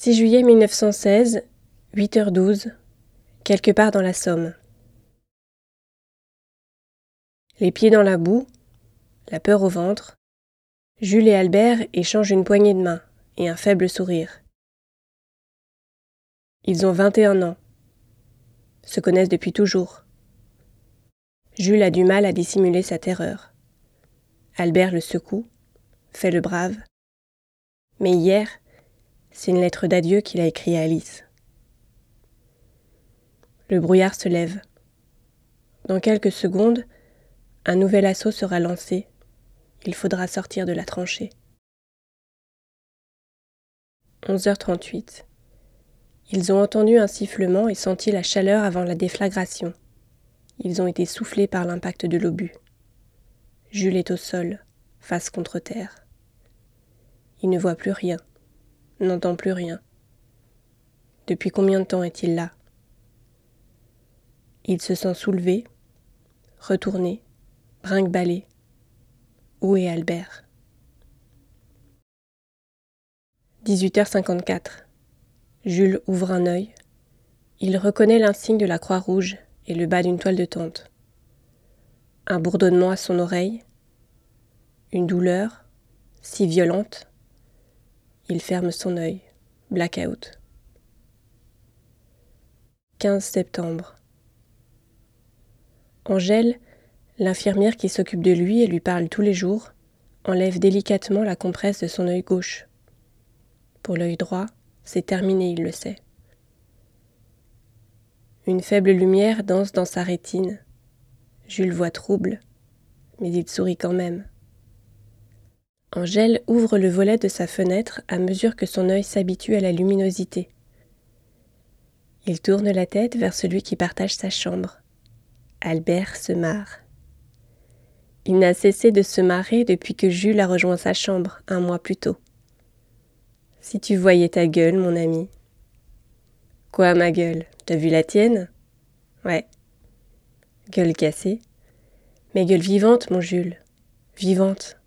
6 juillet 1916, 8h12, quelque part dans la Somme. Les pieds dans la boue, la peur au ventre, Jules et Albert échangent une poignée de main et un faible sourire. Ils ont 21 ans, se connaissent depuis toujours. Jules a du mal à dissimuler sa terreur. Albert le secoue, fait le brave. Mais hier, c'est une lettre d'adieu qu'il a écrite à Alice. Le brouillard se lève. Dans quelques secondes, un nouvel assaut sera lancé. Il faudra sortir de la tranchée. 11h38. Ils ont entendu un sifflement et senti la chaleur avant la déflagration. Ils ont été soufflés par l'impact de l'obus. Jules est au sol, face contre terre. Il ne voit plus rien n'entend plus rien. Depuis combien de temps est-il là? Il se sent soulevé, retourné, brinque-ballé. Où est Albert? 18h54. Jules ouvre un œil. Il reconnaît l'insigne de la Croix-Rouge et le bas d'une toile de tente. Un bourdonnement à son oreille. Une douleur, si violente, il ferme son œil. Blackout. 15 septembre. Angèle, l'infirmière qui s'occupe de lui et lui parle tous les jours, enlève délicatement la compresse de son œil gauche. Pour l'œil droit, c'est terminé, il le sait. Une faible lumière danse dans sa rétine. Jules voit trouble, mais il sourit quand même. Angèle ouvre le volet de sa fenêtre à mesure que son œil s'habitue à la luminosité. Il tourne la tête vers celui qui partage sa chambre. Albert se marre. Il n'a cessé de se marrer depuis que Jules a rejoint sa chambre un mois plus tôt. Si tu voyais ta gueule, mon ami. Quoi, ma gueule? T'as vu la tienne? Ouais. Gueule cassée. Mais gueule vivante, mon Jules. Vivante.